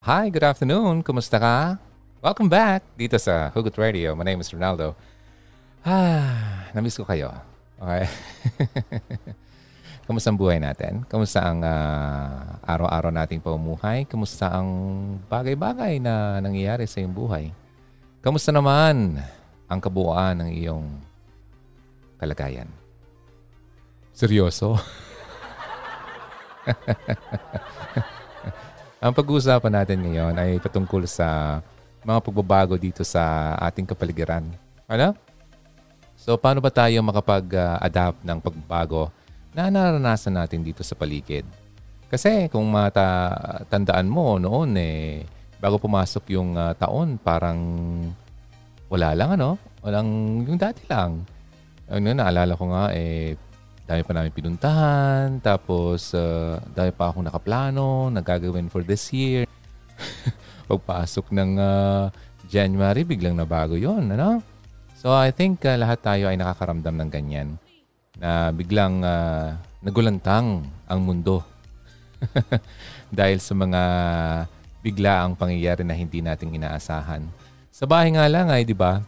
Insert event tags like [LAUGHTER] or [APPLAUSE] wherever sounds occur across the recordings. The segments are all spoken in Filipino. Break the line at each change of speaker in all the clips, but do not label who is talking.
Hi, good afternoon. Kumusta ka? Welcome back dito sa Hugot Radio. My name is Ronaldo. Ah, namiss ko kayo. Okay? [LAUGHS] Kamusta ang buhay natin? Kamusta ang uh, araw-araw nating pamumuhay? Kamusta ang bagay-bagay na nangyayari sa iyong buhay? Kamusta naman ang kabuuan ng iyong kalagayan? Seryoso? [LAUGHS] Ang pag-uusapan natin ngayon ay patungkol sa mga pagbabago dito sa ating kapaligiran. Ano? So, paano ba tayo makapag-adapt ng pagbabago na naranasan natin dito sa paligid? Kasi kung matatandaan mo noon, eh, bago pumasok yung uh, taon, parang wala lang, ano? Walang yung dati lang. Ano, naalala ko nga, eh, dami pa namin pinuntahan. Tapos, uh, dami pa akong nakaplano, nagagawin for this year. [LAUGHS] Pagpasok ng uh, January, biglang nabago yon ano? So, I think uh, lahat tayo ay nakakaramdam ng ganyan. Na biglang uh, nagulantang ang mundo. [LAUGHS] Dahil sa mga bigla ang pangyayari na hindi nating inaasahan. Sa bahay nga lang ay, di ba,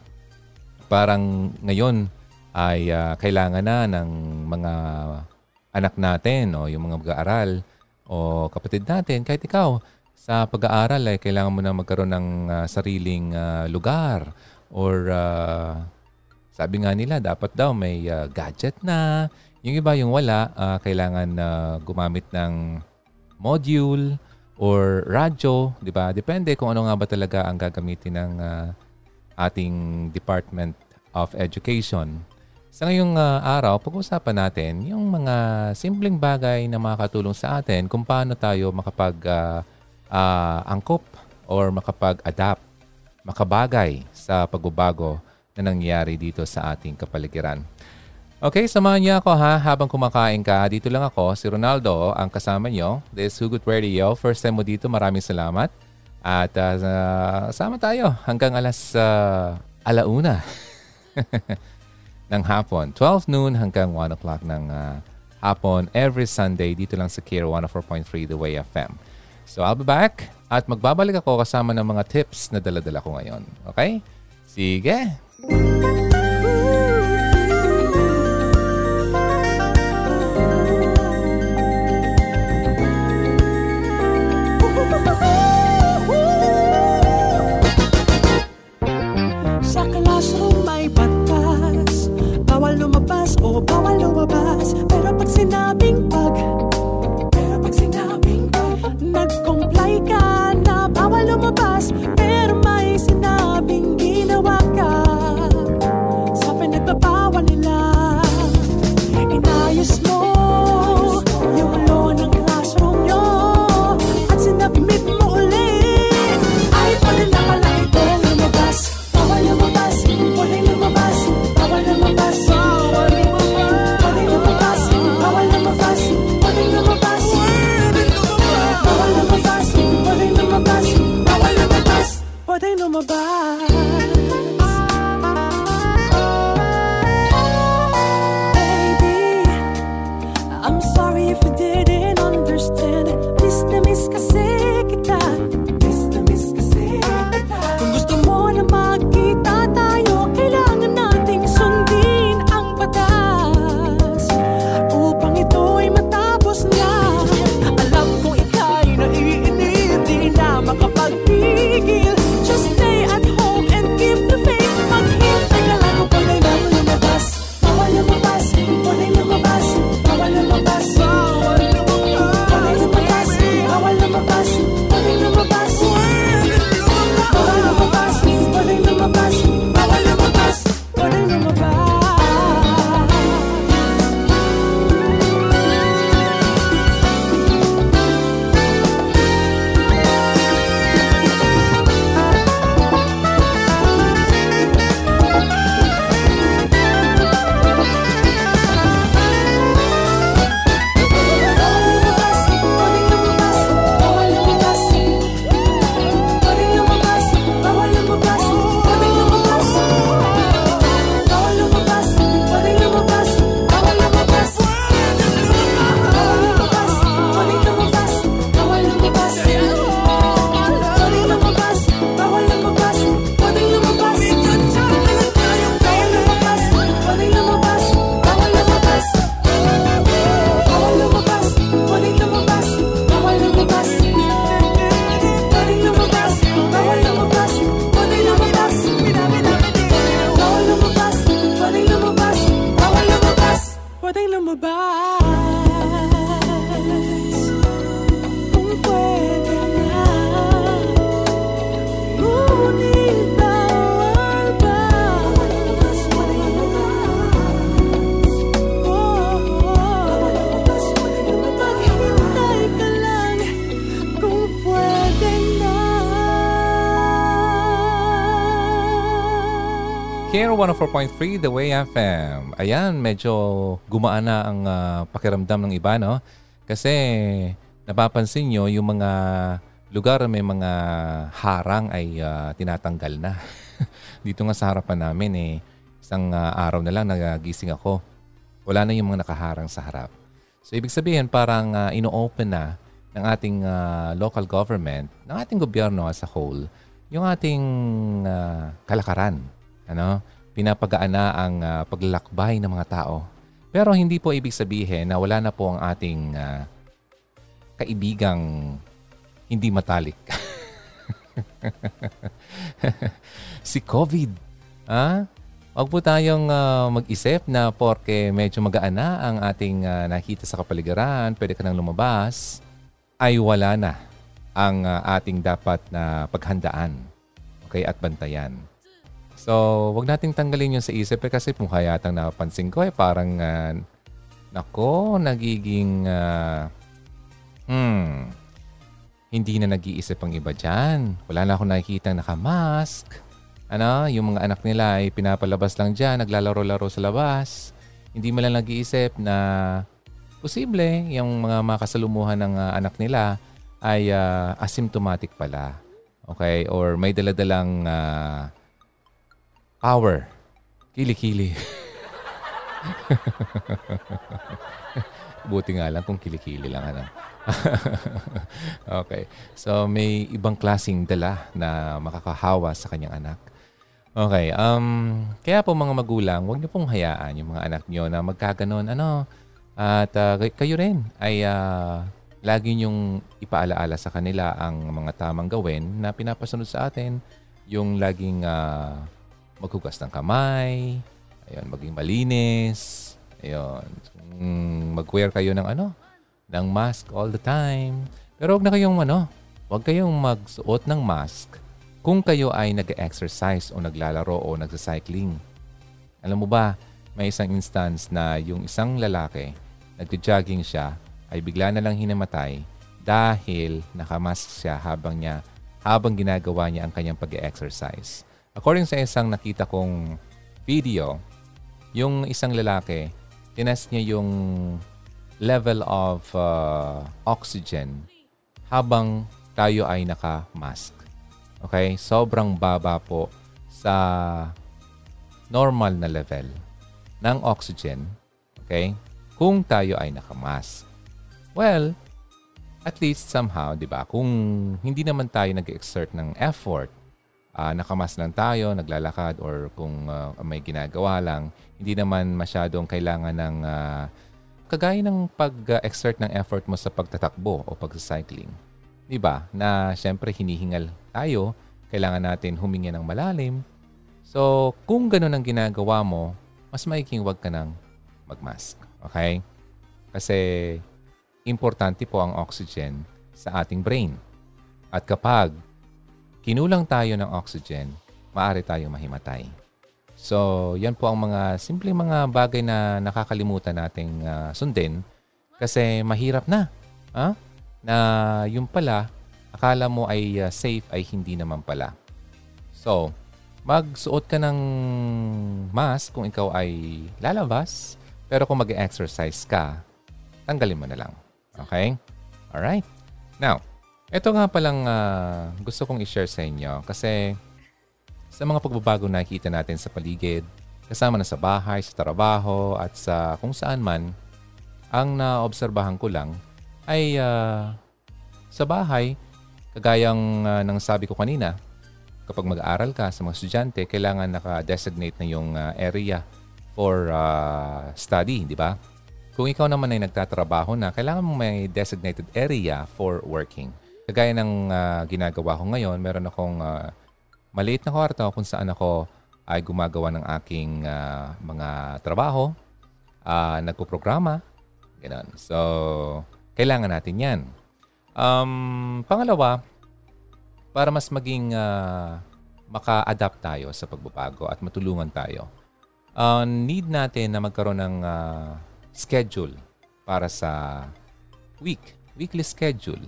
parang ngayon, ay uh, kailangan na ng mga anak natin o yung mga mag-aaral o kapatid natin, kahit ikaw, sa pag-aaral ay kailangan mo na magkaroon ng uh, sariling uh, lugar or uh, sabi nga nila dapat daw may uh, gadget na. Yung iba yung wala, uh, kailangan uh, gumamit ng module or radyo, di ba? Depende kung ano nga ba talaga ang gagamitin ng uh, ating Department of Education. Sa ngayong uh, araw, pag-usapan natin yung mga simpleng bagay na makakatulong sa atin kung paano tayo makapag-angkop uh, uh, or makapag-adapt, makabagay sa pagbabago na nangyayari dito sa ating kapaligiran. Okay, samahan niyo ako ha habang kumakain ka. Dito lang ako, si Ronaldo, ang kasama niyo. This is Hugot Radio. First time mo dito, maraming salamat. At uh, sama tayo hanggang alas uh, alauna. [LAUGHS] ng hapon. 12 noon hanggang 1 o'clock ng uh, hapon every Sunday dito lang sa Care 104.3 The Way FM. So I'll be back at magbabalik ako kasama ng mga tips na daladala ko ngayon. Okay? Sige! Here, 104.3 The Way FM. Ayan, medyo gumaan na ang uh, pakiramdam ng iba, no? Kasi napapansin nyo, yung mga lugar may mga harang ay uh, tinatanggal na. [LAUGHS] Dito nga sa harapan namin, eh, isang uh, araw na lang nagising ako. Wala na yung mga nakaharang sa harap. So, ibig sabihin, parang uh, ino-open na ng ating uh, local government, ng ating gobyerno as a whole, yung ating uh, kalakaran. Ano? Pinapagaan na ang uh, paglalakbay ng mga tao. Pero hindi po ibig sabihin na wala na po ang ating uh, kaibigang hindi matalik. [LAUGHS] si COVID. Ha? Huwag po tayong uh, mag-isip na porke medyo magaan na ang ating uh, nakita sa kapaligiran, pwede ka nang lumabas, ay wala na ang uh, ating dapat na paghandaan okay, at bantayan. So, wag nating tanggalin yun sa isip eh, kasi mukha yatang napansin ko eh parang uh, nako, nagiging uh, hmm, hindi na nag-iisip ang iba dyan. Wala na akong nakikita nakamask. Ano, yung mga anak nila ay pinapalabas lang dyan, naglalaro-laro sa labas. Hindi mo lang nag-iisip na posible yung mga makasalumuhan ng uh, anak nila ay uh, asymptomatic pala. Okay? Or may daladalang uh, power. Kili-kili. Buti nga lang kung kilikili lang. Ano? [LAUGHS] okay. So, may ibang klasing dala na makakahawa sa kanyang anak. Okay. Um, kaya po mga magulang, huwag niyo pong hayaan yung mga anak niyo na magkaganon. Ano? At uh, kayo rin ay uh, lagi niyong ipaalaala sa kanila ang mga tamang gawin na pinapasunod sa atin. Yung laging uh, maghugas ng kamay, ayun, maging malinis, ayun, mag-wear kayo ng ano, ng mask all the time. Pero wag na kayong ano, wag kayong magsuot ng mask kung kayo ay nag-exercise o naglalaro o nagsa-cycling. Alam mo ba, may isang instance na yung isang lalaki, nagja-jogging siya, ay bigla na lang hinamatay dahil nakamask siya habang niya habang ginagawa niya ang kanyang pag-exercise. According sa isang nakita kong video, yung isang lalaki, tinest niya yung level of uh, oxygen habang tayo ay naka-mask. Okay? Sobrang baba po sa normal na level ng oxygen. Okay? Kung tayo ay naka-mask. Well, at least somehow, di ba, kung hindi naman tayo nag-exert ng effort, uh, nakamas lang tayo, naglalakad, or kung uh, may ginagawa lang, hindi naman masyadong kailangan ng uh, kagaya ng pag-exert ng effort mo sa pagtatakbo o pag-cycling. Di ba? Na syempre hinihingal tayo, kailangan natin huminga ng malalim. So, kung ganun ang ginagawa mo, mas maiking wag ka nang magmask. Okay? Kasi importante po ang oxygen sa ating brain. At kapag kinulang tayo ng oxygen, maaari tayong mahimatay. So, yan po ang mga simpleng mga bagay na nakakalimutan nating uh, sundin kasi mahirap na. Ha? Na yung pala, akala mo ay uh, safe ay hindi naman pala. So, magsuot ka ng mask kung ikaw ay lalabas, pero kung mag-exercise ka, tanggalin mo na lang. Okay? Alright? Now, ito nga palang uh, gusto kong i-share sa inyo kasi sa mga pagbabago na nakikita natin sa paligid, kasama na sa bahay, sa trabaho, at sa kung saan man, ang naobserbahan ko lang ay uh, sa bahay, kagayang uh, ng sabi ko kanina, kapag mag-aaral ka sa mga estudyante, kailangan naka-designate na yung uh, area for uh, study, di ba? Kung ikaw naman ay nagtatrabaho na, kailangan mo may designated area for working. Kagaya ng uh, ginagawa ko ngayon, meron akong uh, maliit na kwarto kung saan ako ay gumagawa ng aking uh, mga trabaho, uh, nagpo-programa, ganun. So, kailangan natin yan. Um, pangalawa, para mas maging uh, maka-adapt tayo sa pagbabago at matulungan tayo, uh, need natin na magkaroon ng uh, schedule para sa week, weekly schedule.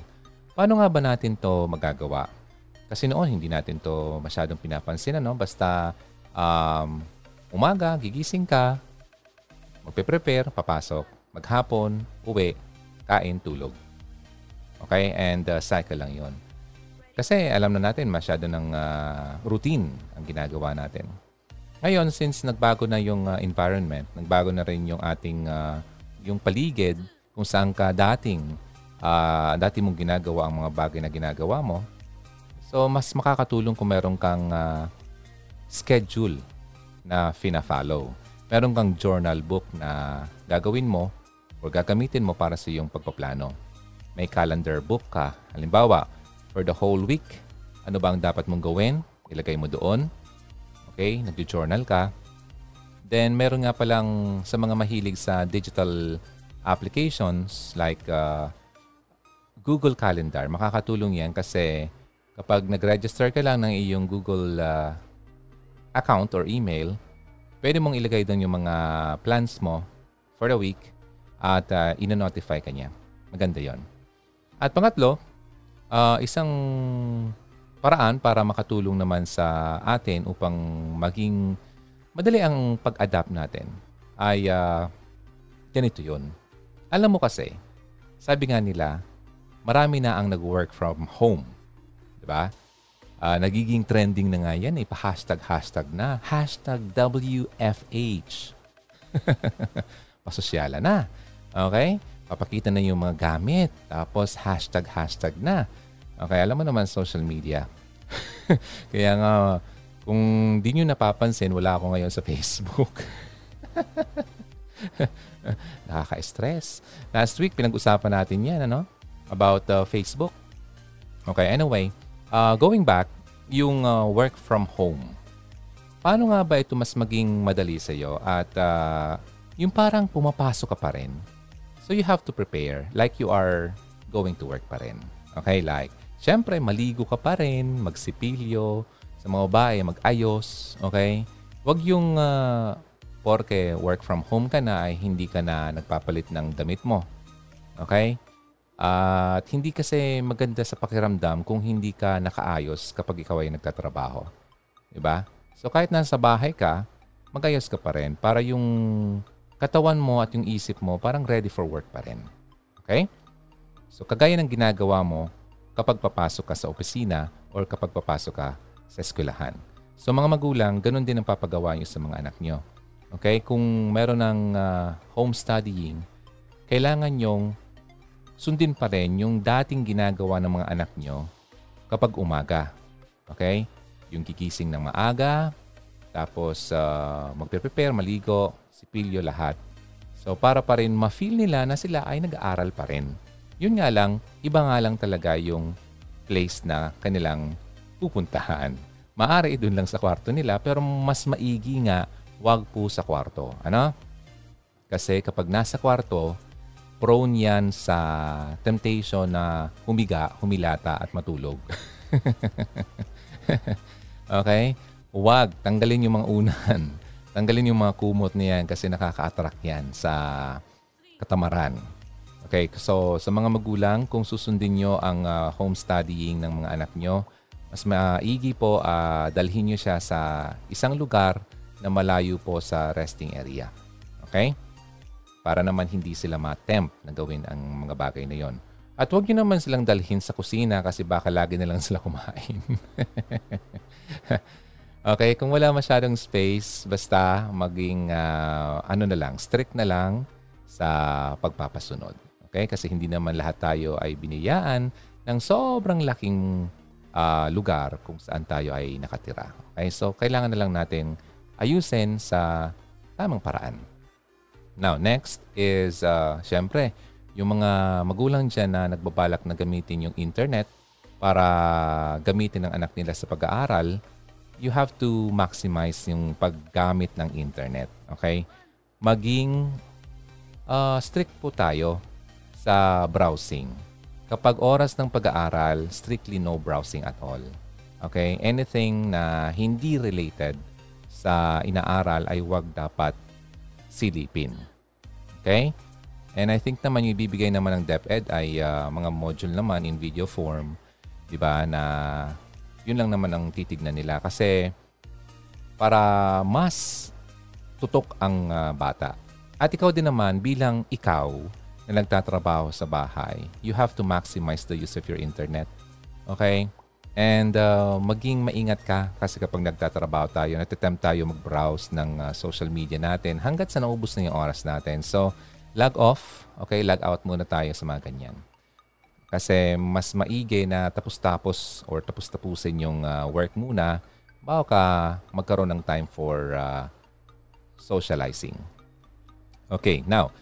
Paano nga ba natin to magagawa? Kasi noon, hindi natin to masyadong pinapansin. Ano? Basta um, umaga, gigising ka, magpe-prepare, papasok. Maghapon, uwi, kain, tulog. Okay? And uh, cycle lang yon. Kasi alam na natin, masyado ng uh, routine ang ginagawa natin. Ngayon, since nagbago na yung uh, environment, nagbago na rin yung ating uh, yung paligid kung saan ka dating uh, dati mong ginagawa ang mga bagay na ginagawa mo. So, mas makakatulong kung meron kang uh, schedule na fina-follow. Meron kang journal book na gagawin mo o gagamitin mo para sa iyong pagpaplano. May calendar book ka. Halimbawa, for the whole week. Ano ba ang dapat mong gawin? Ilagay mo doon. Okay? Nag-journal ka. Then, meron nga palang sa mga mahilig sa digital applications like uh, Google Calendar. Makakatulong yan kasi kapag nag-register ka lang ng iyong Google uh, account or email, pwede mong ilagay doon yung mga plans mo for the week at uh, ino-notify ka niya. Maganda yon. At pangatlo, uh, isang paraan para makatulong naman sa atin upang maging madali ang pag-adapt natin ay uh, ganito yun. Alam mo kasi, sabi nga nila, marami na ang nag-work from home. Di ba? Uh, nagiging trending na nga yan eh. Pa-hashtag-hashtag na. Hashtag WFH. [LAUGHS] Pasosyala na. Okay? Papakita na yung mga gamit. Tapos hashtag-hashtag na. Okay, alam mo naman social media. [LAUGHS] Kaya nga, kung di nyo napapansin, wala ako ngayon sa Facebook. [LAUGHS] Nakaka-stress. Last week, pinag-usapan natin yan, ano? About uh, Facebook. Okay, anyway, uh, going back, yung uh, work from home. Paano nga ba ito mas maging madali sa iyo at uh, yung parang pumapasok ka pa rin? So you have to prepare like you are going to work pa rin. Okay, like Siyempre, maligo ka pa rin, magsipilyo, sa mga babae, mag-ayos, okay? Huwag yung uh, porke work from home ka na ay hindi ka na nagpapalit ng damit mo. Okay? At hindi kasi maganda sa pakiramdam kung hindi ka nakaayos kapag ikaw ay nagtatrabaho. Diba? So kahit nasa bahay ka, magayos ka pa rin para yung katawan mo at yung isip mo parang ready for work pa rin. Okay? So kagaya ng ginagawa mo, kapag papasok ka sa opisina or kapag papasok ka sa eskwelahan. So mga magulang, ganun din ang papagawa nyo sa mga anak nyo. Okay? Kung meron ng uh, home studying, kailangan nyong sundin pa rin yung dating ginagawa ng mga anak nyo kapag umaga. Okay? Yung kikising ng maaga, tapos uh, magpe-prepare, maligo, sipilyo, lahat. So para pa rin ma-feel nila na sila ay nag-aaral pa rin. Yun nga lang, iba nga lang talaga yung place na kanilang pupuntahan. Maari doon lang sa kwarto nila pero mas maigi nga wag po sa kwarto. Ano? Kasi kapag nasa kwarto, prone yan sa temptation na humiga, humilata at matulog. [LAUGHS] okay? Huwag. Tanggalin yung mga unan. [LAUGHS] Tanggalin yung mga kumot niyan kasi nakaka-attract yan sa katamaran. Okay, so sa mga magulang, kung susundin nyo ang uh, home studying ng mga anak nyo, mas maigi po uh, dalhin nyo siya sa isang lugar na malayo po sa resting area. Okay? Para naman hindi sila ma-tempt na gawin ang mga bagay na yon. At huwag nyo naman silang dalhin sa kusina kasi baka lagi na lang sila kumain. [LAUGHS] okay, kung wala masyadong space, basta maging uh, ano na lang, strict na lang sa pagpapasunod. Okay? Kasi hindi naman lahat tayo ay biniyaan ng sobrang laking uh, lugar kung saan tayo ay nakatira. Okay? So, kailangan na lang natin ayusin sa tamang paraan. Now, next is, uh, syempre, yung mga magulang dyan na nagbabalak na gamitin yung internet para gamitin ng anak nila sa pag-aaral, you have to maximize yung paggamit ng internet. Okay? Maging uh, strict po tayo sa browsing. Kapag oras ng pag-aaral, strictly no browsing at all. Okay? Anything na hindi related sa inaaral ay wag dapat silipin. Okay? And I think naman yung ibibigay naman ng DepEd ay uh, mga module naman in video form. Di ba? Na yun lang naman ang titignan nila. Kasi para mas tutok ang uh, bata. At ikaw din naman bilang ikaw na nagtatrabaho sa bahay, you have to maximize the use of your internet. Okay? And uh, maging maingat ka kasi kapag nagtatrabaho tayo, natitempt tayo mag-browse ng uh, social media natin hanggat sa naubos na yung oras natin. So, log off, okay, log out muna tayo sa mga ganyan. Kasi mas maigi na tapos-tapos or tapos-tapusin yung uh, work muna bago ka magkaroon ng time for uh, socializing. Okay, now,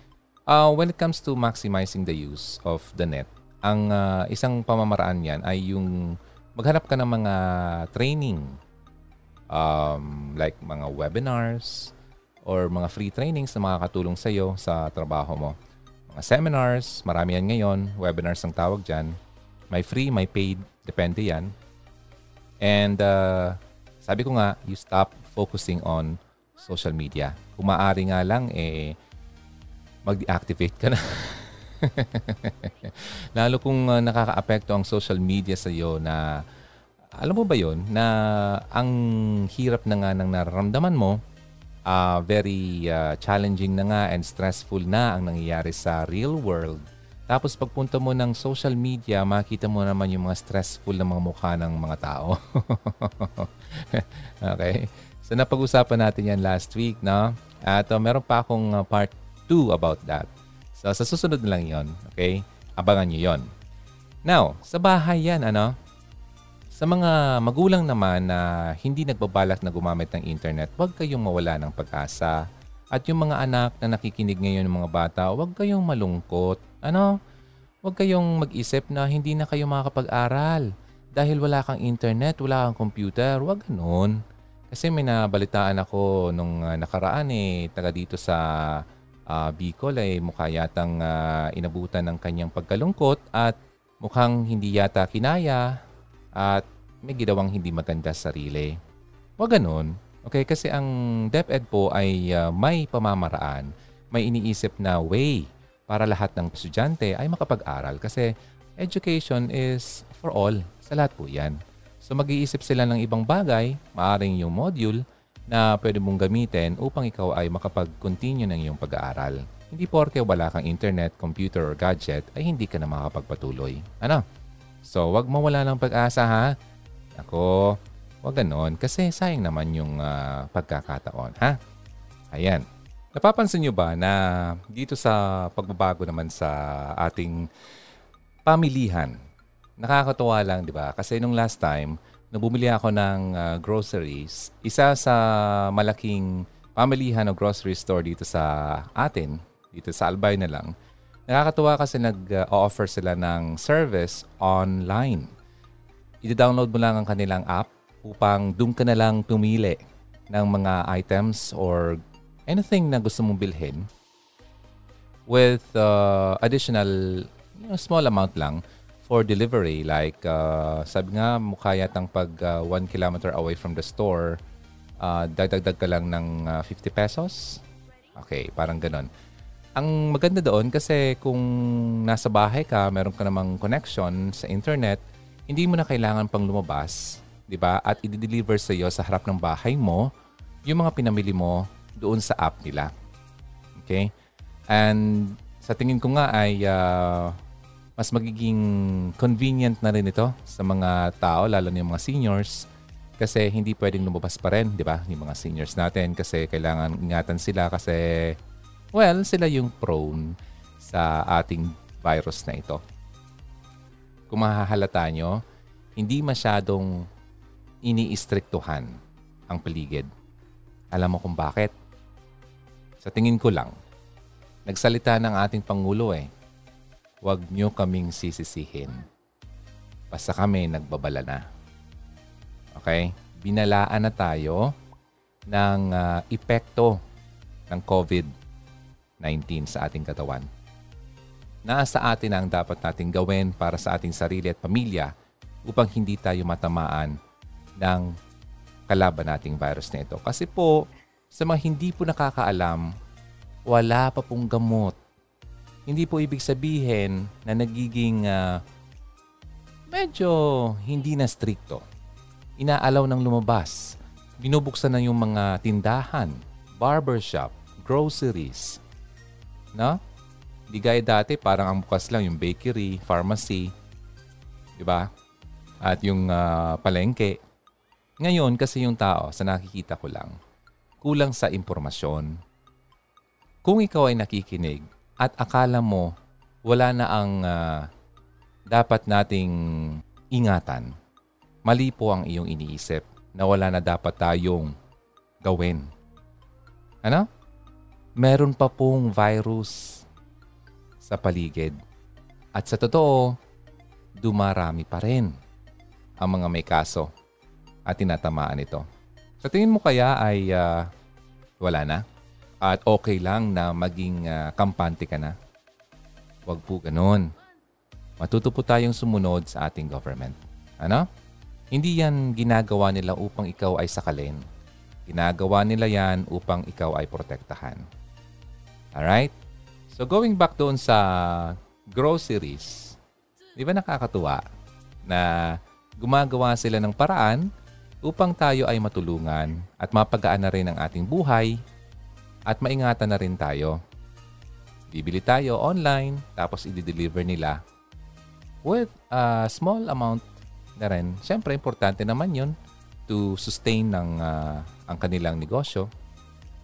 uh, when it comes to maximizing the use of the net, ang uh, isang pamamaraan yan ay yung maghanap ka ng mga training um, like mga webinars or mga free trainings na makakatulong sa iyo sa trabaho mo. Mga seminars, marami yan ngayon. Webinars ang tawag dyan. May free, may paid. Depende yan. And uh, sabi ko nga, you stop focusing on social media. Kung maaari nga lang, eh, mag-deactivate ka na. [LAUGHS] [LAUGHS] Lalo kung uh, nakaka-apekto ang social media sa iyo na alam mo ba yon na ang hirap na nga ng nararamdaman mo, uh, very uh, challenging na nga and stressful na ang nangyayari sa real world. Tapos pagpunta mo ng social media, makita mo naman yung mga stressful na mga mukha ng mga tao. [LAUGHS] okay? So napag-usapan natin yan last week, no? At uh, meron pa akong uh, part 2 about that. So, sa susunod na lang yon Okay? Abangan nyo yon Now, sa bahay yan, ano? Sa mga magulang naman na hindi nagbabalak na gumamit ng internet, huwag kayong mawala ng pag-asa. At yung mga anak na nakikinig ngayon ng mga bata, huwag kayong malungkot. Ano? Huwag kayong mag-isip na hindi na kayo makakapag-aral. Dahil wala kang internet, wala kang computer, huwag ganun. Kasi may nabalitaan ako nung uh, nakaraan eh, taga dito sa uh, Bicol ay mukha yatang uh, inabutan ng kanyang pagkalungkot at mukhang hindi yata kinaya at may ginawang hindi maganda sa sarili. Huwag ganun. Okay, kasi ang DepEd po ay uh, may pamamaraan, may iniisip na way para lahat ng estudyante ay makapag-aral kasi education is for all. Sa lahat po yan. So mag-iisip sila ng ibang bagay, maaring yung module, na pwede mong gamitin upang ikaw ay makapag-continue ng iyong pag-aaral. Hindi porke wala kang internet, computer, or gadget ay hindi ka na makapagpatuloy. Ano? So, wag mawala ng pag-asa ha. Ako, wag ganon kasi sayang naman yung uh, pagkakataon ha. Ayan. Napapansin nyo ba na dito sa pagbabago naman sa ating pamilihan, nakakatuwa lang, di ba? Kasi nung last time, na bumili ako ng uh, groceries, isa sa malaking pamilihan o grocery store dito sa atin, dito sa Albay na lang, nakakatuwa kasi nag-offer sila ng service online. I-download mo lang ang kanilang app upang doon ka na lang pumili ng mga items or anything na gusto mong bilhin with uh, additional you know, small amount lang for delivery. Like, uh, sabi nga, mukha yatang pag uh, one kilometer away from the store, uh, dagdag ka lang ng uh, 50 pesos. Okay, parang ganon. Ang maganda doon kasi kung nasa bahay ka, meron ka namang connection sa internet, hindi mo na kailangan pang lumabas, di ba? At i-deliver sa iyo sa harap ng bahay mo yung mga pinamili mo doon sa app nila. Okay? And sa tingin ko nga ay uh, mas magiging convenient na rin ito sa mga tao, lalo na yung mga seniors, kasi hindi pwedeng lumabas pa rin, di ba? Yung mga seniors natin kasi kailangan ingatan sila kasi, well, sila yung prone sa ating virus na ito. Kung mahahalata nyo, hindi masyadong iniistriktuhan ang paligid. Alam mo kung bakit? Sa tingin ko lang, nagsalita ng ating Pangulo eh, huwag nyo kaming sisisihin. Basta kami nagbabala na. Okay? Binalaan na tayo ng uh, epekto ng COVID-19 sa ating katawan. Nasa atin ang dapat nating gawin para sa ating sarili at pamilya upang hindi tayo matamaan ng kalaban nating virus na ito. Kasi po, sa mga hindi po nakakaalam, wala pa pong gamot hindi po ibig sabihin na nagiging uh, medyo hindi na stricto. Inaalaw ng lumabas. Binubuksan na yung mga tindahan, barbershop, groceries. No? Di gaya dati, parang ang bukas lang yung bakery, pharmacy, di ba? At yung uh, palengke. Ngayon, kasi yung tao, sa nakikita ko lang, kulang sa impormasyon. Kung ikaw ay nakikinig at akala mo wala na ang uh, dapat nating ingatan, mali po ang iyong iniisip na wala na dapat tayong gawin. Ano? Meron pa pong virus sa paligid. At sa totoo, dumarami pa rin ang mga may kaso at tinatamaan ito. Sa tingin mo kaya ay uh, wala na? At okay lang na maging uh, kampante ka na? Huwag po ganun. Matuto po tayong sumunod sa ating government. Ano? Hindi yan ginagawa nila upang ikaw ay sakalin. Ginagawa nila yan upang ikaw ay protektahan. Alright? So going back doon sa groceries, di ba nakakatuwa na gumagawa sila ng paraan upang tayo ay matulungan at mapagaan na rin ang ating buhay at maingatan na rin tayo. Bibili tayo online tapos i-deliver nila with a small amount na rin. Siyempre, importante naman yun to sustain ng, uh, ang kanilang negosyo.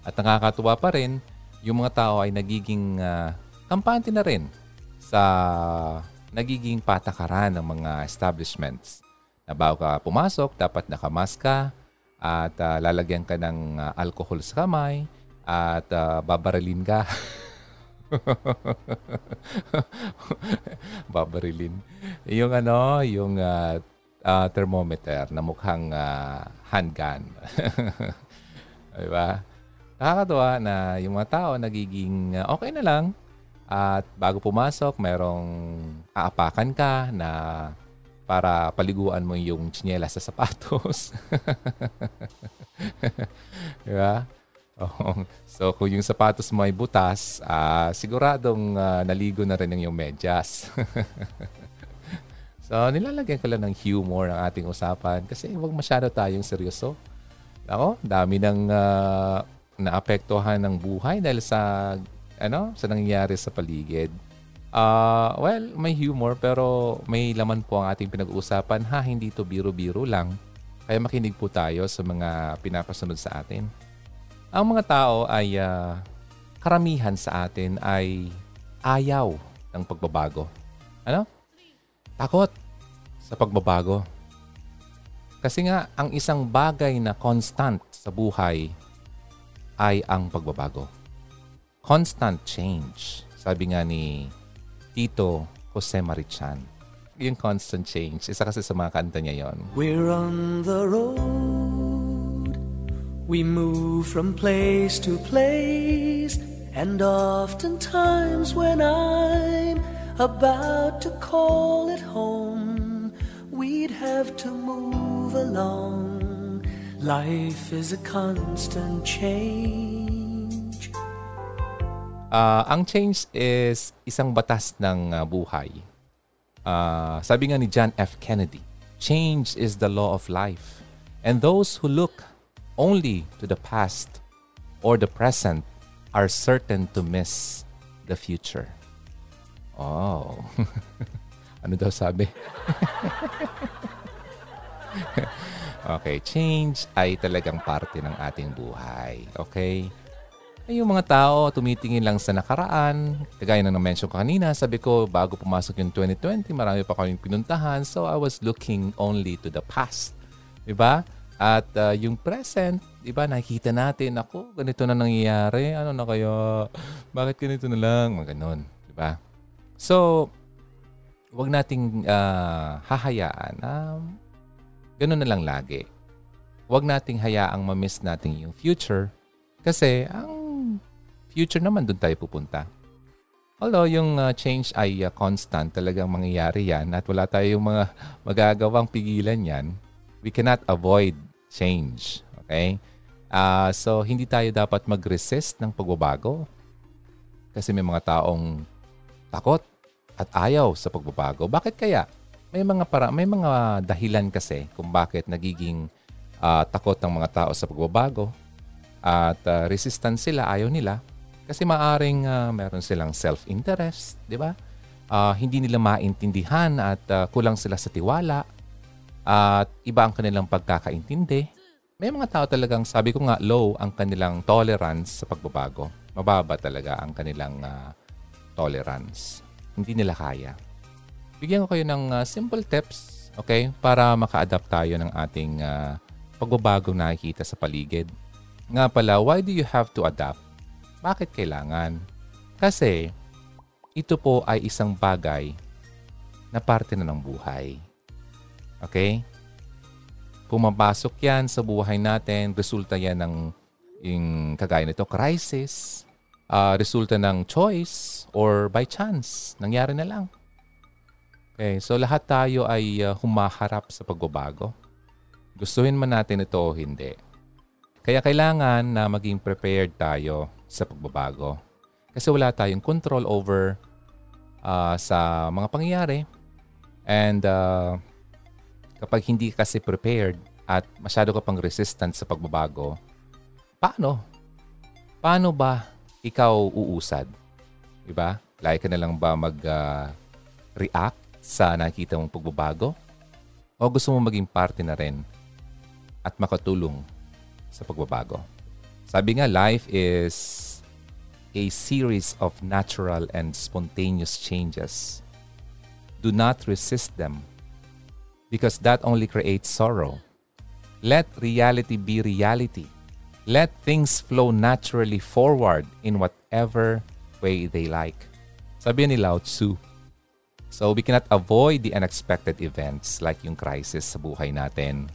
At nakakatuwa pa rin yung mga tao ay nagiging uh, kampante na rin sa nagiging patakaran ng mga establishments. Na bago ka pumasok, dapat nakamask ka at uh, lalagyan ka ng uh, alcohol sa kamay at uh, babarilin ka. [LAUGHS] babarilin. Yung ano, yung uh, uh, thermometer na mukhang uh, handgun. [LAUGHS] diba? nakakatuwa na yung mga tao nagiging uh, okay na lang at bago pumasok, merong aapakan ka na para paliguan mo yung tsinelas sa sapatos. [LAUGHS] Di Oh, so kung yung sapatos mo ay butas, uh, siguradong uh, naligo na rin yung medyas. [LAUGHS] so nilalagyan ko lang ng humor ang ating usapan kasi huwag masyado tayong seryoso. Ako, dami ng uh, naapektuhan ng buhay dahil sa ano sa nangyayari sa paligid. Uh, well, may humor pero may laman po ang ating pinag-uusapan ha, hindi to biro-biro lang. Kaya makinig po tayo sa mga pinapasunod sa atin. Ang mga tao ay uh, karamihan sa atin ay ayaw ng pagbabago. Ano? Takot sa pagbabago. Kasi nga, ang isang bagay na constant sa buhay ay ang pagbabago. Constant change. Sabi nga ni Tito Jose Marichan. Yung constant change. Isa kasi sa mga kanta niya yon.
We're on the road. We move from place to place. And oftentimes when I'm about to call it home, we'd have to move along Life is a constant change.
Uh, ang change is isang batas ng uh, buhay. Uh, sabi nga ni John F. Kennedy, change is the law of life. And those who look only to the past or the present are certain to miss the future. Oh. [LAUGHS] ano daw sabi? [LAUGHS] Okay, change ay talagang parte ng ating buhay. Okay? Ay, yung mga tao tumitingin lang sa nakaraan. Kagaya na na-mention ko kanina, sabi ko bago pumasok yung 2020, marami pa kaming pinuntahan. So I was looking only to the past. Diba? At uh, yung present, diba, nakikita natin, ako, ganito na nangyayari. Ano na kaya? Bakit ganito na lang? Mga ganun. Diba? So, wag nating uh, hahayaan na um, Ganun na lang lagi. Huwag nating hayaang ma-miss natin yung future kasi ang future naman doon tayo pupunta. Although yung uh, change ay uh, constant, talagang mangyayari yan at wala tayong mga [LAUGHS] magagawang pigilan yan, we cannot avoid change. Okay? Uh, so, hindi tayo dapat mag-resist ng pagbabago kasi may mga taong takot at ayaw sa pagbabago. Bakit kaya? may mga para may mga dahilan kasi kung bakit nagiging uh, takot ng mga tao sa pagbabago. at uh, resistant sila, ayaw nila, kasi maaring uh, meron silang self-interest, di ba? Uh, hindi nila maintindihan at uh, kulang sila sa tiwala at iba ang kanilang pagkakaintindi. May mga tao talagang, sabi ko nga, low ang kanilang tolerance sa pagbabago. Mababa talaga ang kanilang uh, tolerance. Hindi nila kaya. Bigyan ko kayo ng uh, simple tips, okay, para maka-adapt tayo ng ating uh, pagbabago na nakikita sa paligid. Nga pala, why do you have to adapt? Bakit kailangan? Kasi ito po ay isang bagay na parte na ng buhay. Okay? Pumapasok yan sa buhay natin, resulta yan ng yung kagaya nito, crisis, uh, resulta ng choice or by chance, nangyari na lang. Okay, so lahat tayo ay uh, humaharap sa pagbabago. Gustuhin man natin ito o hindi. Kaya kailangan na maging prepared tayo sa pagbabago. Kasi wala tayong control over uh, sa mga pangyayari. And uh, kapag hindi kasi prepared at masyado ka pang resistant sa pagbabago, paano? Paano ba ikaw uusad? Diba? Lagi ka na lang ba mag-react uh, sa nakita mong pagbabago? O gusto mo maging parte na rin at makatulong sa pagbabago. Sabi nga, life is a series of natural and spontaneous changes. Do not resist them because that only creates sorrow. Let reality be reality. Let things flow naturally forward in whatever way they like. Sabi ni Lao Tzu. So we cannot avoid the unexpected events like yung crisis sa buhay natin.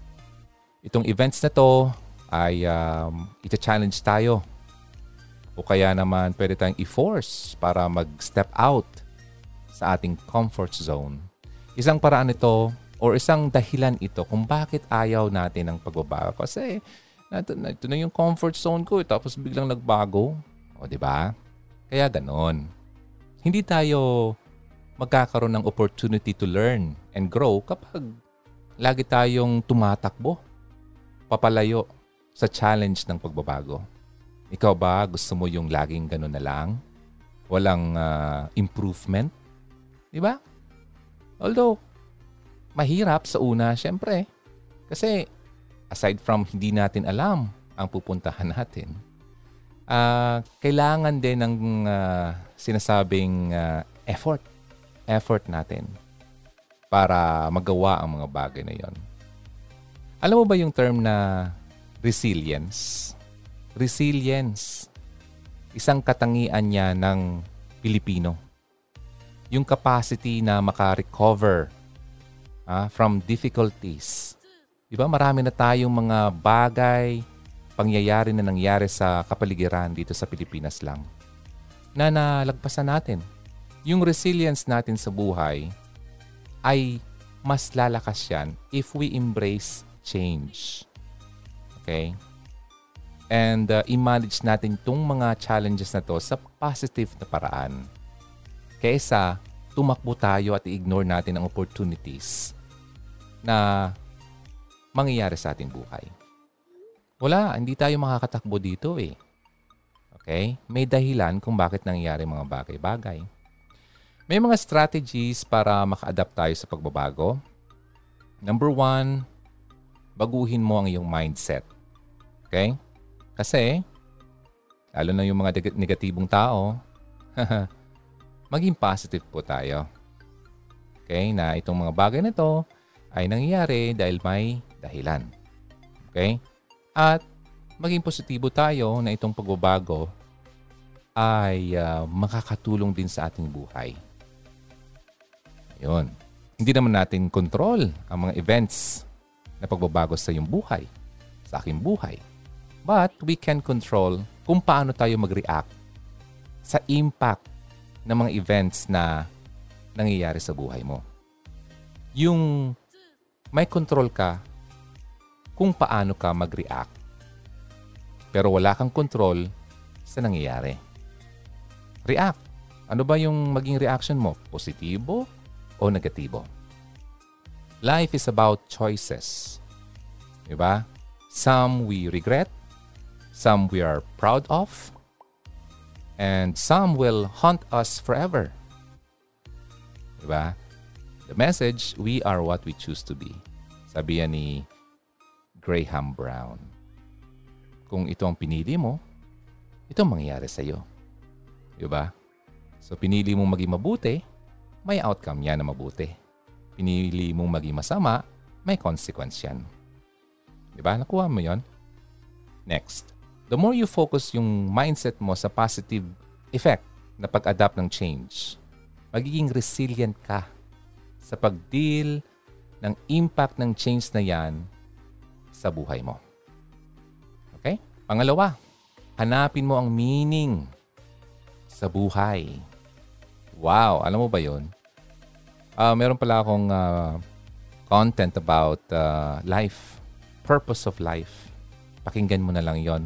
Itong events na to, ay um, ita-challenge tayo. O kaya naman pwede tayong i-force para mag-step out sa ating comfort zone. Isang paraan ito or isang dahilan ito kung bakit ayaw natin ng pagbabago. Kasi ito, ito na yung comfort zone ko eh, tapos biglang nagbago. O di ba? Kaya ganon. Hindi tayo magkakaroon ng opportunity to learn and grow kapag lagi tayong tumatakbo, papalayo sa challenge ng pagbabago? Ikaw ba gusto mo yung laging ganun na lang? Walang uh, improvement? Di ba? Although, mahirap sa una, syempre. Kasi aside from hindi natin alam ang pupuntahan natin, uh, kailangan din ng uh, sinasabing uh, effort. Effort natin para magawa ang mga bagay na yon. Alam mo ba yung term na resilience. Resilience. Isang katangian niya ng Pilipino. Yung capacity na makarecover ah, from difficulties. Di ba marami na tayong mga bagay, pangyayari na nangyari sa kapaligiran dito sa Pilipinas lang na nalagpasan natin. Yung resilience natin sa buhay ay mas lalakas yan if we embrace change. Okay? And uh, i-manage natin itong mga challenges na to sa positive na paraan. Kesa tumakbo tayo at i-ignore natin ang opportunities na mangyayari sa ating buhay. Wala, hindi tayo makakatakbo dito eh. Okay? May dahilan kung bakit nangyayari mga bagay-bagay. May mga strategies para maka-adapt tayo sa pagbabago. Number one, baguhin mo ang iyong mindset. Okay? Kasi, lalo na yung mga negatibong tao, [LAUGHS] maging positive po tayo. Okay? Na itong mga bagay na ito ay nangyayari dahil may dahilan. Okay? At maging positibo tayo na itong pagbabago ay uh, makakatulong din sa ating buhay. Ayun. Hindi naman natin control ang mga events na pagbabago sa iyong buhay, sa aking buhay. But we can control kung paano tayo mag-react sa impact ng mga events na nangyayari sa buhay mo. Yung may control ka kung paano ka mag-react. Pero wala kang control sa nangyayari. React. Ano ba yung maging reaction mo? Positibo o negatibo? Life is about choices. Diba? Some we regret some we are proud of, and some will haunt us forever. Diba? The message, we are what we choose to be. Sabi yan ni Graham Brown. Kung ito ang pinili mo, ito ang mangyayari sa iyo. Diba? So pinili mong maging mabuti, may outcome yan na mabuti. Pinili mong maging masama, may consequence yan. Diba? Nakuha mo yon? Next. The more you focus yung mindset mo sa positive effect na pag-adapt ng change, magiging resilient ka sa pag-deal ng impact ng change na yan sa buhay mo. Okay? Pangalawa, hanapin mo ang meaning sa buhay. Wow, alam mo ba yon? Uh, meron pala akong uh, content about uh, life, purpose of life. Pakinggan mo na lang yon.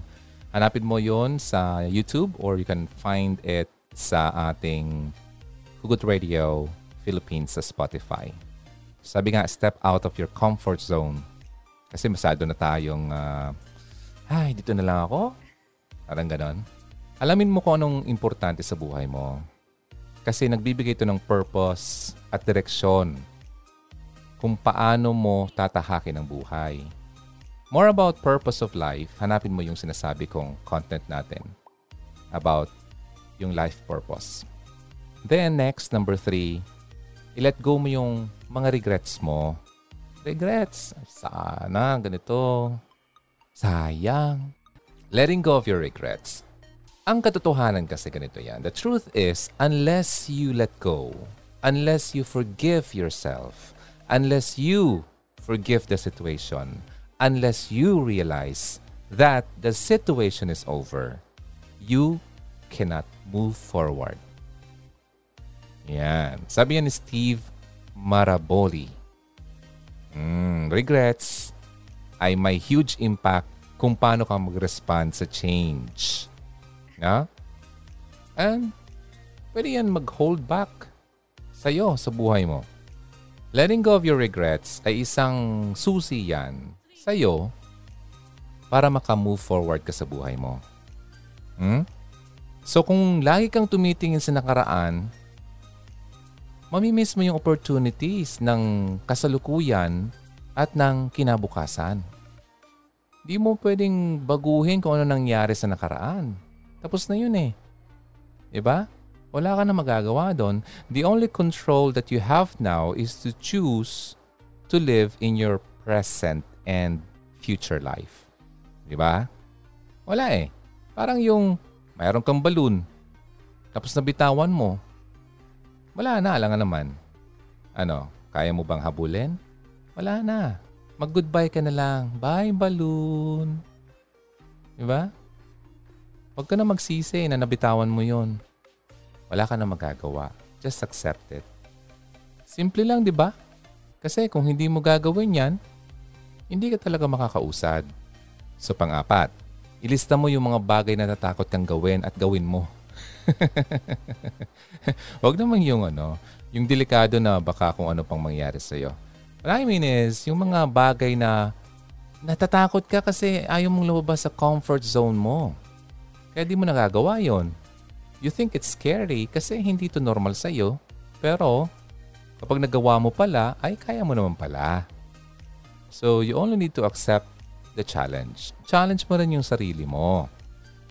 Hanapin mo yon sa YouTube or you can find it sa ating Hugot Radio Philippines sa Spotify. Sabi nga, step out of your comfort zone. Kasi masado na tayong, uh, ay, dito na lang ako. Parang ganon. Alamin mo kung anong importante sa buhay mo. Kasi nagbibigay ito ng purpose at direksyon kung paano mo tatahakin ang buhay. More about purpose of life, hanapin mo yung sinasabi kong content natin about yung life purpose. Then next, number three, i-let go mo yung mga regrets mo. Regrets. Sana, ganito. Sayang. Letting go of your regrets. Ang katotohanan kasi ganito yan. The truth is, unless you let go, unless you forgive yourself, unless you forgive the situation, unless you realize that the situation is over, you cannot move forward. Yan. Sabi yan ni Steve Maraboli. Mm, regrets ay may huge impact kung paano ka mag-respond sa change. Na? And pwede yan mag-hold back sa'yo sa buhay mo. Letting go of your regrets ay isang susi yan sa'yo para maka-move forward ka sa buhay mo. Hmm? So kung lagi kang tumitingin sa nakaraan, mamimiss mo yung opportunities ng kasalukuyan at ng kinabukasan. Di mo pwedeng baguhin kung ano nangyari sa nakaraan. Tapos na yun eh. Diba? Wala ka na magagawa doon. The only control that you have now is to choose to live in your present and future life. Diba? Wala eh. Parang yung mayroon kang balloon. Tapos nabitawan mo wala na, alangan naman. Ano, kaya mo bang habulin? Wala na. Mag-goodbye ka na lang. Bye, balloon. Diba? Huwag ka na magsisi na nabitawan mo yon. Wala ka na magagawa. Just accept it. Simple lang, di ba? Kasi kung hindi mo gagawin yan, hindi ka talaga makakausad. So pang-apat, ilista mo yung mga bagay na natakot kang gawin at gawin mo. [LAUGHS] Huwag naman yung ano, yung delikado na baka kung ano pang mangyari sa'yo. What I mean is, yung mga bagay na natatakot ka kasi ayaw mong lumabas sa comfort zone mo. Kaya di mo nagagawa yon. You think it's scary kasi hindi to normal sa'yo. Pero kapag nagawa mo pala, ay kaya mo naman pala. So you only need to accept the challenge. Challenge mo rin yung sarili mo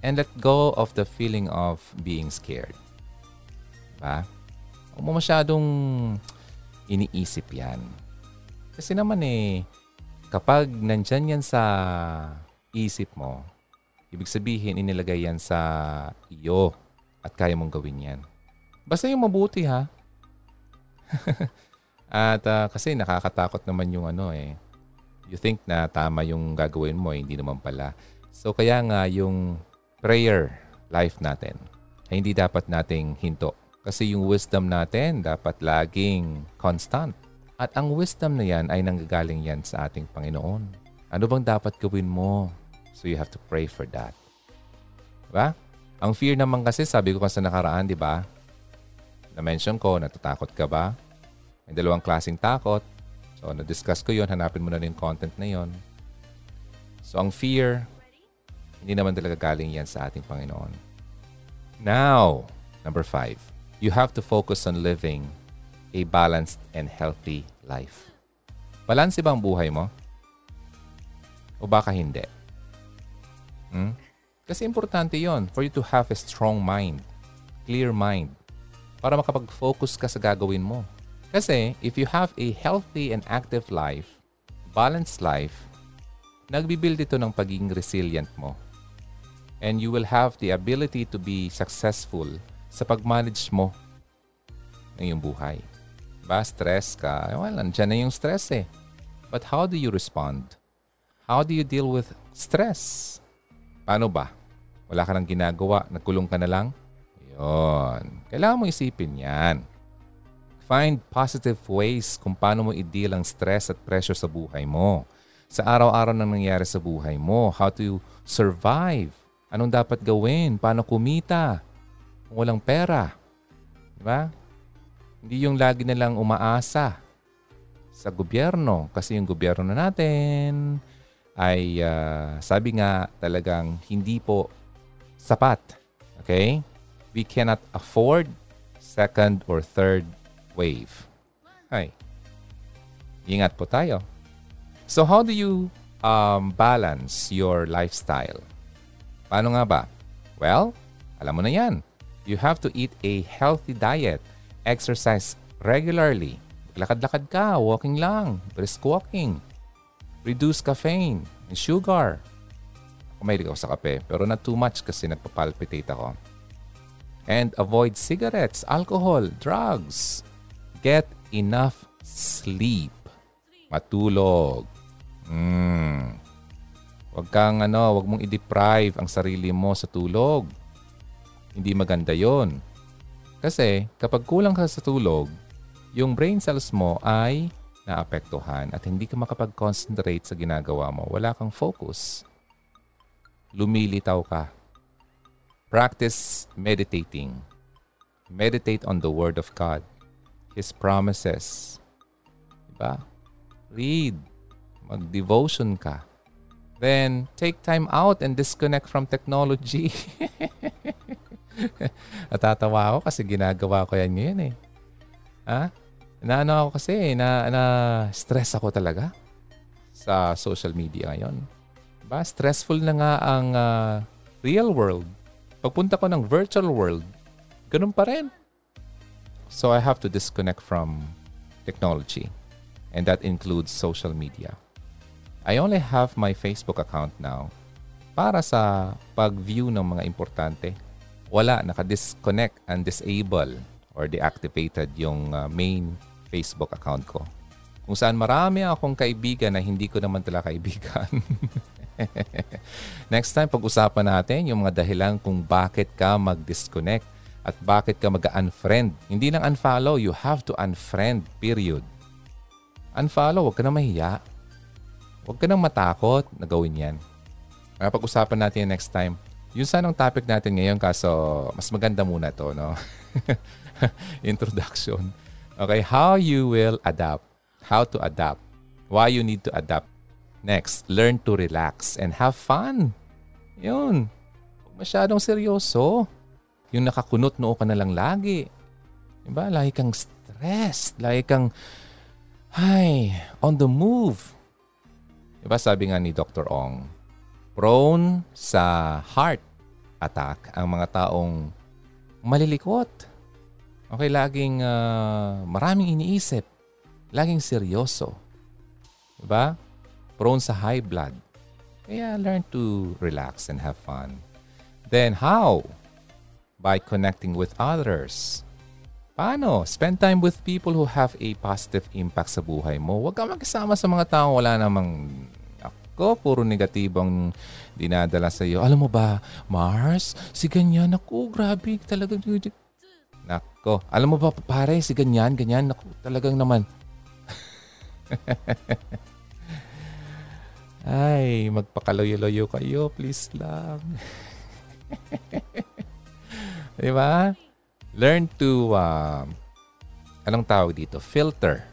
and let go of the feeling of being scared. Diba? Huwag mo masyadong iniisip yan. Kasi naman eh, kapag nandyan yan sa isip mo, ibig sabihin inilagay yan sa iyo at kaya mong gawin yan. Basta yung mabuti ha. [LAUGHS] at uh, kasi nakakatakot naman yung ano eh. You think na tama yung gagawin mo, eh, hindi naman pala. So kaya nga yung prayer life natin ay hindi dapat nating hinto. Kasi yung wisdom natin dapat laging constant. At ang wisdom na yan ay nanggagaling yan sa ating Panginoon. Ano bang dapat gawin mo? So you have to pray for that. Diba? Ang fear naman kasi, sabi ko kasi nakaraan, di ba? Na-mention ko, natatakot ka ba? May dalawang klaseng takot. So, na-discuss ko yon Hanapin mo na yung content na yon So, ang fear, Hindi naman talaga galing yan sa ating Panginoon. Now, number five, you have to focus on living a balanced and healthy life. Balanse ba ang buhay mo? O baka hindi? Hmm? Kasi importante yon for you to have a strong mind, clear mind, para makapag-focus ka sa gagawin mo. Kasi if you have a healthy and active life, balanced life, nagbibuild ito ng pagiging resilient mo. And you will have the ability to be successful sa pag-manage mo ng iyong buhay. Ba, stress ka. Well, nandiyan na yung stress eh. But how do you respond? How do you deal with stress? Paano ba? Wala ka nang ginagawa, nagkulong ka na lang? Yun. Kailangan mo isipin yan. Find positive ways kung paano mo i-deal ang stress at pressure sa buhay mo. Sa araw-araw nang nangyayari sa buhay mo. How to survive. Anong dapat gawin? Paano kumita? Kung walang pera. Diba? Hindi yung lagi na lang umaasa sa gobyerno. Kasi yung gobyerno na natin, ay uh, sabi nga talagang hindi po sapat. Okay? We cannot afford second or third wave. Ay. Ingat po tayo. So how do you um, balance your lifestyle? Paano nga ba? Well, alam mo na yan. You have to eat a healthy diet, exercise regularly, Lakad-lakad ka, walking lang, brisk walking. Reduce caffeine and sugar. May ako sa kape, pero not too much kasi nagpapalpitate ako. And avoid cigarettes, alcohol, drugs. Get enough sleep. Matulog. Mm. Huwag kang ano, huwag mong i-deprive ang sarili mo sa tulog. Hindi maganda 'yon. Kasi kapag kulang ka sa tulog, yung brain cells mo ay naapektuhan at hindi ka makapag-concentrate sa ginagawa mo. Wala kang focus. Lumilitaw ka. Practice meditating. Meditate on the Word of God, His promises. Diba? Read. Mag-devotion ka. Then, take time out and disconnect from technology. [LAUGHS] Natatawa ako kasi ginagawa ko yan ngayon eh. Ha? Na ano ako kasi, na, na stress ako talaga sa social media ngayon. Ba, stressful na nga ang uh, real world. Pagpunta ko ng virtual world, ganun pa rin. So I have to disconnect from technology. And that includes social media. I only have my Facebook account now para sa pag-view ng mga importante. Wala, naka-disconnect and disable or deactivated yung uh, main Facebook account ko. Kung saan marami akong kaibigan na hindi ko naman talaga kaibigan. [LAUGHS] Next time, pag-usapan natin yung mga dahilan kung bakit ka mag-disconnect at bakit ka mag-unfriend. Hindi lang unfollow, you have to unfriend, period. Unfollow, huwag ka na mahiya. Huwag ka nang matakot na gawin yan. Kaya pag-usapan natin next time. Yun sanang topic natin ngayon kaso mas maganda muna to, no? [LAUGHS] Introduction. Okay, how you will adapt. How to adapt. Why you need to adapt. Next, learn to relax and have fun. Yun. Huwag masyadong seryoso. Yung nakakunot noo ka na lang lagi. Diba? Lagi kang stressed. Lagi kang, ay, on the move. Diba sabi nga ni Dr. Ong, prone sa heart attack ang mga taong malilikot Okay, laging uh, maraming iniisip. Laging seryoso. Diba? Prone sa high blood. Kaya learn to relax and have fun. Then how? By connecting with others. Paano? Spend time with people who have a positive impact sa buhay mo. Huwag kang magkasama sa mga taong wala namang ako, puro negatibong dinadala sa iyo. Alam mo ba, Mars, si ganyan, ako, grabe, talaga, Nako. Alam mo ba, pare, si ganyan, ganyan. Nako, talagang naman. [LAUGHS] Ay, magpakaloyo-loyo kayo, please lang. [LAUGHS] Di ba? Learn to, uh, anong tawag dito? Filter.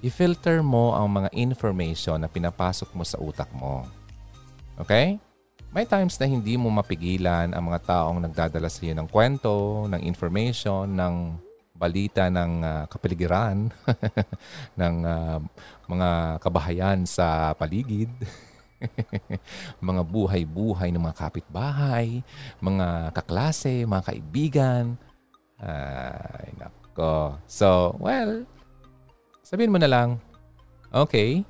I-filter mo ang mga information na pinapasok mo sa utak mo. Okay? may times na hindi mo mapigilan ang mga taong nagdadala sa iyo ng kwento, ng information, ng balita ng uh, kapaligiran, [LAUGHS] ng uh, mga kabahayan sa paligid, [LAUGHS] [LAUGHS] mga buhay-buhay ng mga kapitbahay, mga kaklase, mga kaibigan. Ay, nako. So, well, sabihin mo na lang, okay,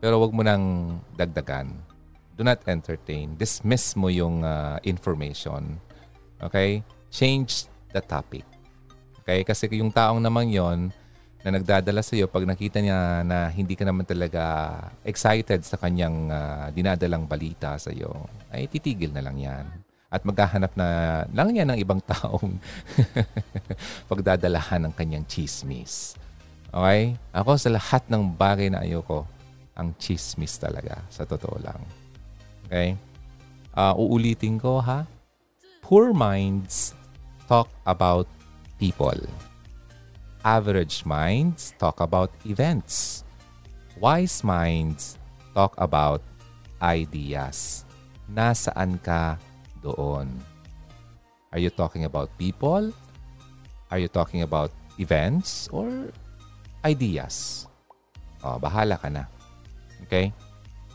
pero wag mo nang dagdagan. Do not entertain. Dismiss mo yung uh, information. Okay? Change the topic. Okay? Kasi yung taong naman yon na nagdadala sa iyo pag nakita niya na hindi ka naman talaga excited sa kanyang uh, dinadalang balita sa iyo, ay titigil na lang yan. At maghahanap na lang yan ng ibang taong [LAUGHS] pagdadalahan ng kanyang chismis. Okay? Ako sa lahat ng bagay na ayoko, ang chismis talaga. Sa totoo lang. Okay? Uh, uulitin ko ha. Poor minds talk about people. Average minds talk about events. Wise minds talk about ideas. Nasaan ka doon? Are you talking about people? Are you talking about events or ideas? Oh, bahala ka na. Okay?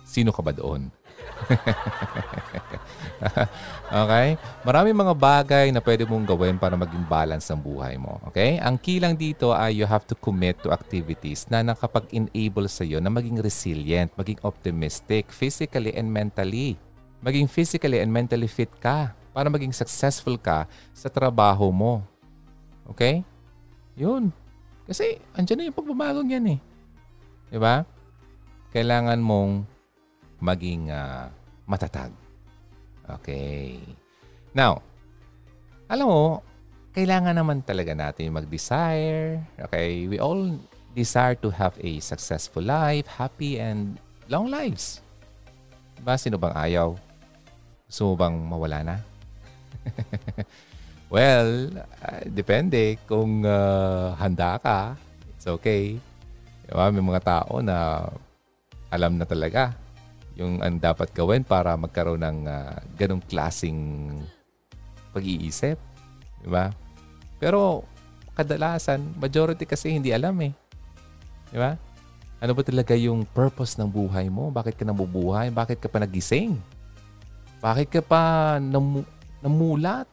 Sino ka ba doon? [LAUGHS] okay? Marami mga bagay na pwede mong gawin para maging balance ang buhay mo. Okay? Ang key lang dito ay you have to commit to activities na nakapag-enable sa iyo na maging resilient, maging optimistic, physically and mentally. Maging physically and mentally fit ka para maging successful ka sa trabaho mo. Okay? Yun. Kasi andyan na yung pagbabagong yan eh. Di ba? Kailangan mong maging uh, matatag. Okay. Now, alam mo, kailangan naman talaga natin mag-desire. Okay? We all desire to have a successful life, happy and long lives. Diba? Sino bang ayaw? Gusto mo bang mawala na? [LAUGHS] well, uh, depende. Kung uh, handa ka, it's okay. Diba? May mga tao na alam na talaga yung ang dapat gawin para magkaroon ng uh, ganong klasing pag-iisip. Di ba? Pero kadalasan, majority kasi hindi alam eh. Di ba? Ano ba talaga yung purpose ng buhay mo? Bakit ka nabubuhay? Bakit ka pa nagising? Bakit ka pa nam- namulat?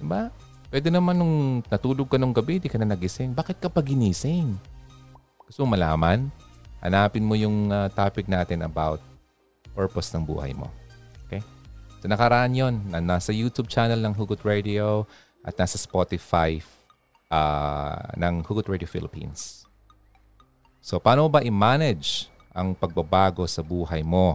Di ba? Pwede naman nung natulog ka nung gabi, di ka na nagising. Bakit ka pa ginising? Gusto mo malaman? Hanapin mo yung uh, topic natin about purpose ng buhay mo. Okay? So nakaraan yon na nasa YouTube channel ng Hugot Radio at nasa Spotify uh, ng Hugot Radio Philippines. So paano ba i-manage ang pagbabago sa buhay mo?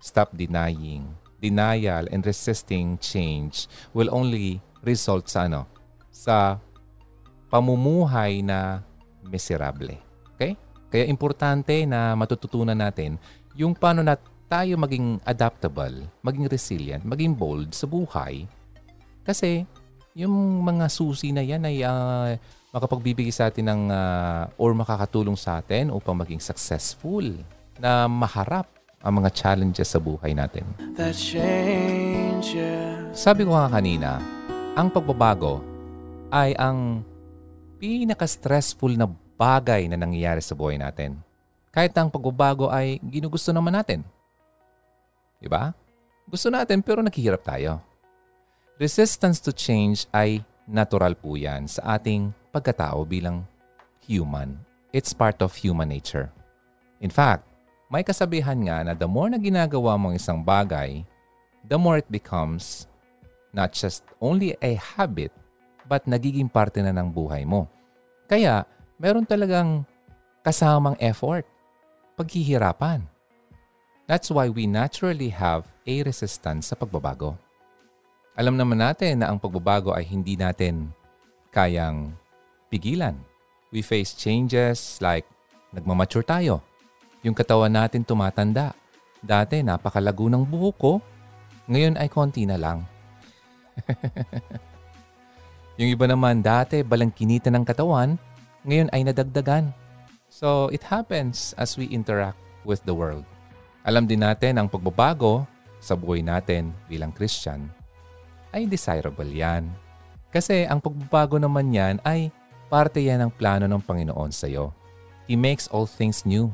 Stop denying. Denial and resisting change will only result sa ano? Sa pamumuhay na miserable. Okay? Kaya importante na matututunan natin yung paano nat tayo maging adaptable, maging resilient, maging bold sa buhay. Kasi yung mga susi na yan ay uh, makapagbibigay sa atin ng uh, or makakatulong sa atin upang maging successful na maharap ang mga challenges sa buhay natin. Sabi ko nga kanina, ang pagbabago ay ang pinaka-stressful na bagay na nangyayari sa buhay natin. Kahit ang pagbabago ay ginugusto naman natin. Diba? Gusto natin pero naghihirap tayo. Resistance to change ay natural po yan sa ating pagkatao bilang human. It's part of human nature. In fact, may kasabihan nga na the more na ginagawa mo isang bagay, the more it becomes not just only a habit, but nagiging parte na ng buhay mo. Kaya, meron talagang kasamang effort, paghihirapan. That's why we naturally have a resistance sa pagbabago. Alam naman natin na ang pagbabago ay hindi natin kayang pigilan. We face changes like nagmamature tayo. Yung katawan natin tumatanda. Dati napakalago ng buhok ko. Ngayon ay konti na lang. [LAUGHS] yung iba naman dati balangkinita ng katawan. Ngayon ay nadagdagan. So it happens as we interact with the world. Alam din natin ang pagbabago sa buhay natin bilang Christian, ay desirable yan. Kasi ang pagbabago naman yan ay parte yan ng plano ng Panginoon sa iyo. He makes all things new.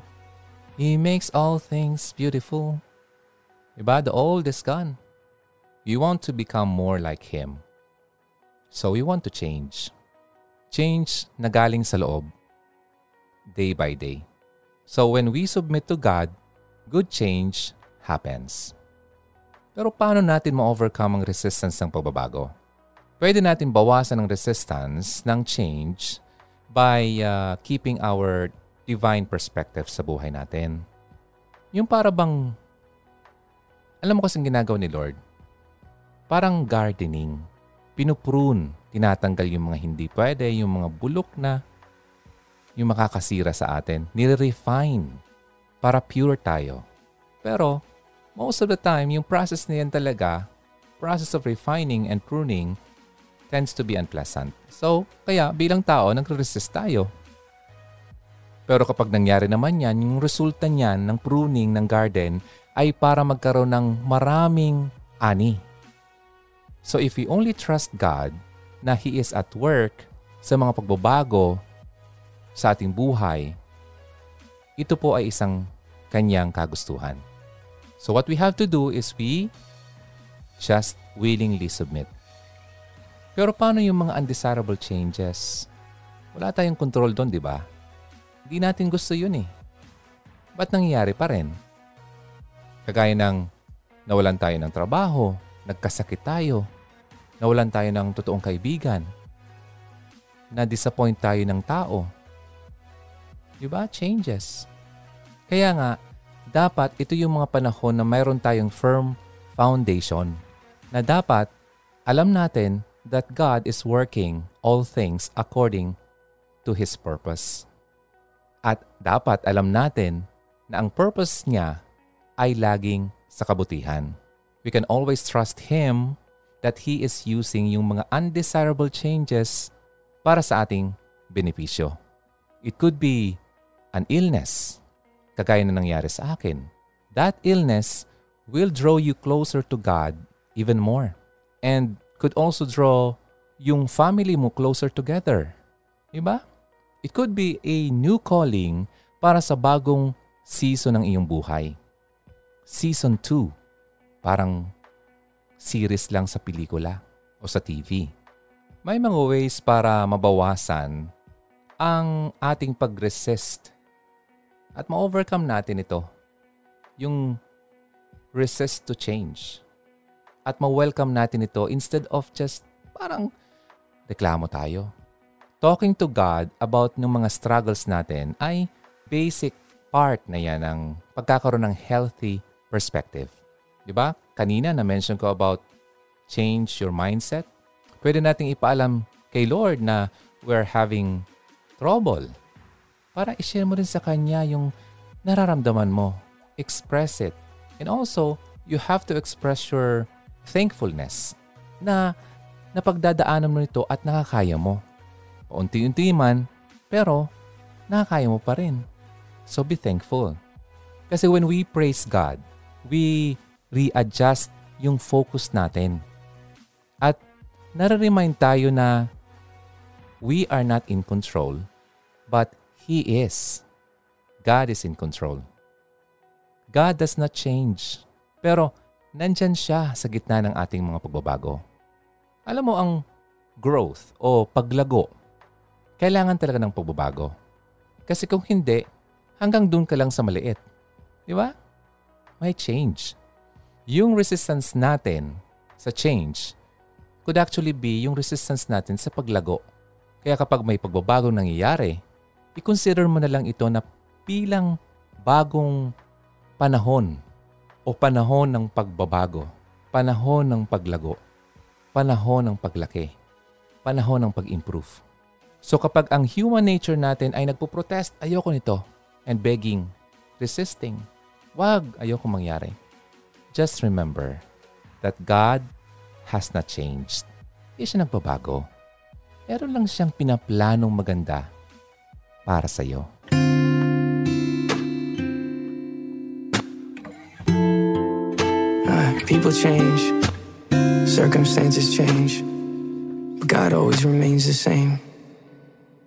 He makes all things beautiful. Diba? The old is gone. You want to become more like Him. So we want to change. Change na galing sa loob, day by day. So when we submit to God, good change happens. Pero paano natin ma-overcome ang resistance ng pagbabago? Pwede natin bawasan ang resistance ng change by uh, keeping our divine perspective sa buhay natin. Yung para bang, alam mo kasing ginagawa ni Lord, parang gardening pinuprune, tinatanggal yung mga hindi pwede, yung mga bulok na, yung makakasira sa atin. Nire-refine para pure tayo. Pero, most of the time, yung process na yan talaga, process of refining and pruning, tends to be unpleasant. So, kaya bilang tao, nagre-resist tayo. Pero kapag nangyari naman yan, yung resulta niyan ng pruning ng garden ay para magkaroon ng maraming ani So if we only trust God na He is at work sa mga pagbabago sa ating buhay, ito po ay isang kanyang kagustuhan. So what we have to do is we just willingly submit. Pero paano yung mga undesirable changes? Wala tayong control doon, di ba? Hindi natin gusto yun eh. Ba't nangyayari pa rin? Kagaya ng nawalan tayo ng trabaho, nagkasakit tayo, nawalan tayo ng totoong kaibigan, na-disappoint tayo ng tao. Diba? Changes. Kaya nga, dapat ito yung mga panahon na mayroon tayong firm foundation na dapat alam natin that God is working all things according to His purpose. At dapat alam natin na ang purpose niya ay laging sa kabutihan we can always trust Him that He is using yung mga undesirable changes para sa ating benepisyo. It could be an illness, kagaya na nangyari sa akin. That illness will draw you closer to God even more and could also draw yung family mo closer together. Diba? It could be a new calling para sa bagong season ng iyong buhay. Season 2 parang series lang sa pelikula o sa TV. May mga ways para mabawasan ang ating pag-resist at ma-overcome natin ito. Yung resist to change. At ma-welcome natin ito instead of just parang reklamo tayo. Talking to God about ng mga struggles natin ay basic part na yan ng pagkakaroon ng healthy perspective. Di ba? Kanina na-mention ko about change your mindset. Pwede nating ipaalam kay Lord na we're having trouble. Para i-share mo rin sa Kanya yung nararamdaman mo. Express it. And also, you have to express your thankfulness na napagdadaanan mo nito at nakakaya mo. Paunti-unti man, pero nakakaya mo pa rin. So be thankful. Kasi when we praise God, we readjust yung focus natin. At nare-remind tayo na we are not in control, but He is. God is in control. God does not change. Pero nandyan siya sa gitna ng ating mga pagbabago. Alam mo ang growth o paglago, kailangan talaga ng pagbabago. Kasi kung hindi, hanggang doon ka lang sa maliit. Di ba? May change yung resistance natin sa change could actually be yung resistance natin sa paglago. Kaya kapag may pagbabagong nangyayari, i-consider mo na lang ito na bilang bagong panahon o panahon ng pagbabago, panahon ng paglago, panahon ng paglaki, panahon ng pag-improve. So kapag ang human nature natin ay nagpo-protest, ayoko nito, and begging, resisting, wag, ayoko mangyari just remember that God has not changed. Hindi siya nagbabago. Meron lang siyang pinaplanong maganda para sa iyo.
Uh, people change, circumstances change, but God always remains the same.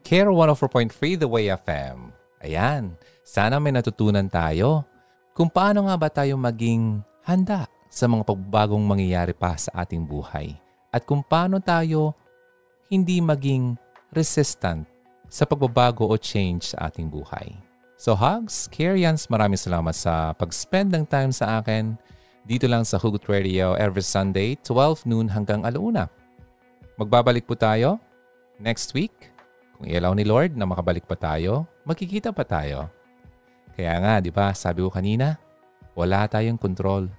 Care 104.3 The Way FM. Ayan, sana may natutunan tayo kung paano nga ba tayo maging handa sa mga pagbagong mangyayari pa sa ating buhay at kung paano tayo hindi maging resistant sa pagbabago o change sa ating buhay. So hugs, Karians, maraming salamat sa pag-spend ng time sa akin dito lang sa Hugot Radio every Sunday, 12 noon hanggang alauna. Magbabalik po tayo next week. Kung ilaw ni Lord na makabalik pa tayo, magkikita pa tayo. Kaya nga, di ba, sabi ko kanina, wala tayong kontrol.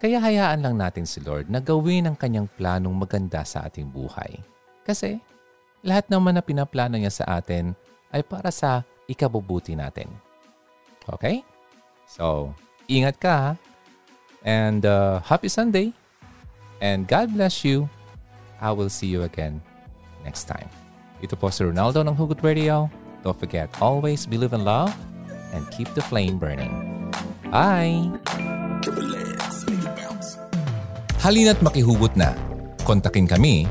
Kaya hayaan lang natin si Lord na gawin ang kanyang planong maganda sa ating buhay. Kasi lahat naman na pinaplano niya sa atin ay para sa ikabubuti natin. Okay? So, ingat ka ha? And uh, happy Sunday. And God bless you. I will see you again next time. Ito po si Ronaldo ng Hugot Radio. Don't forget, always believe in love and keep the flame burning. Bye! Halina't makihugot na. Kontakin kami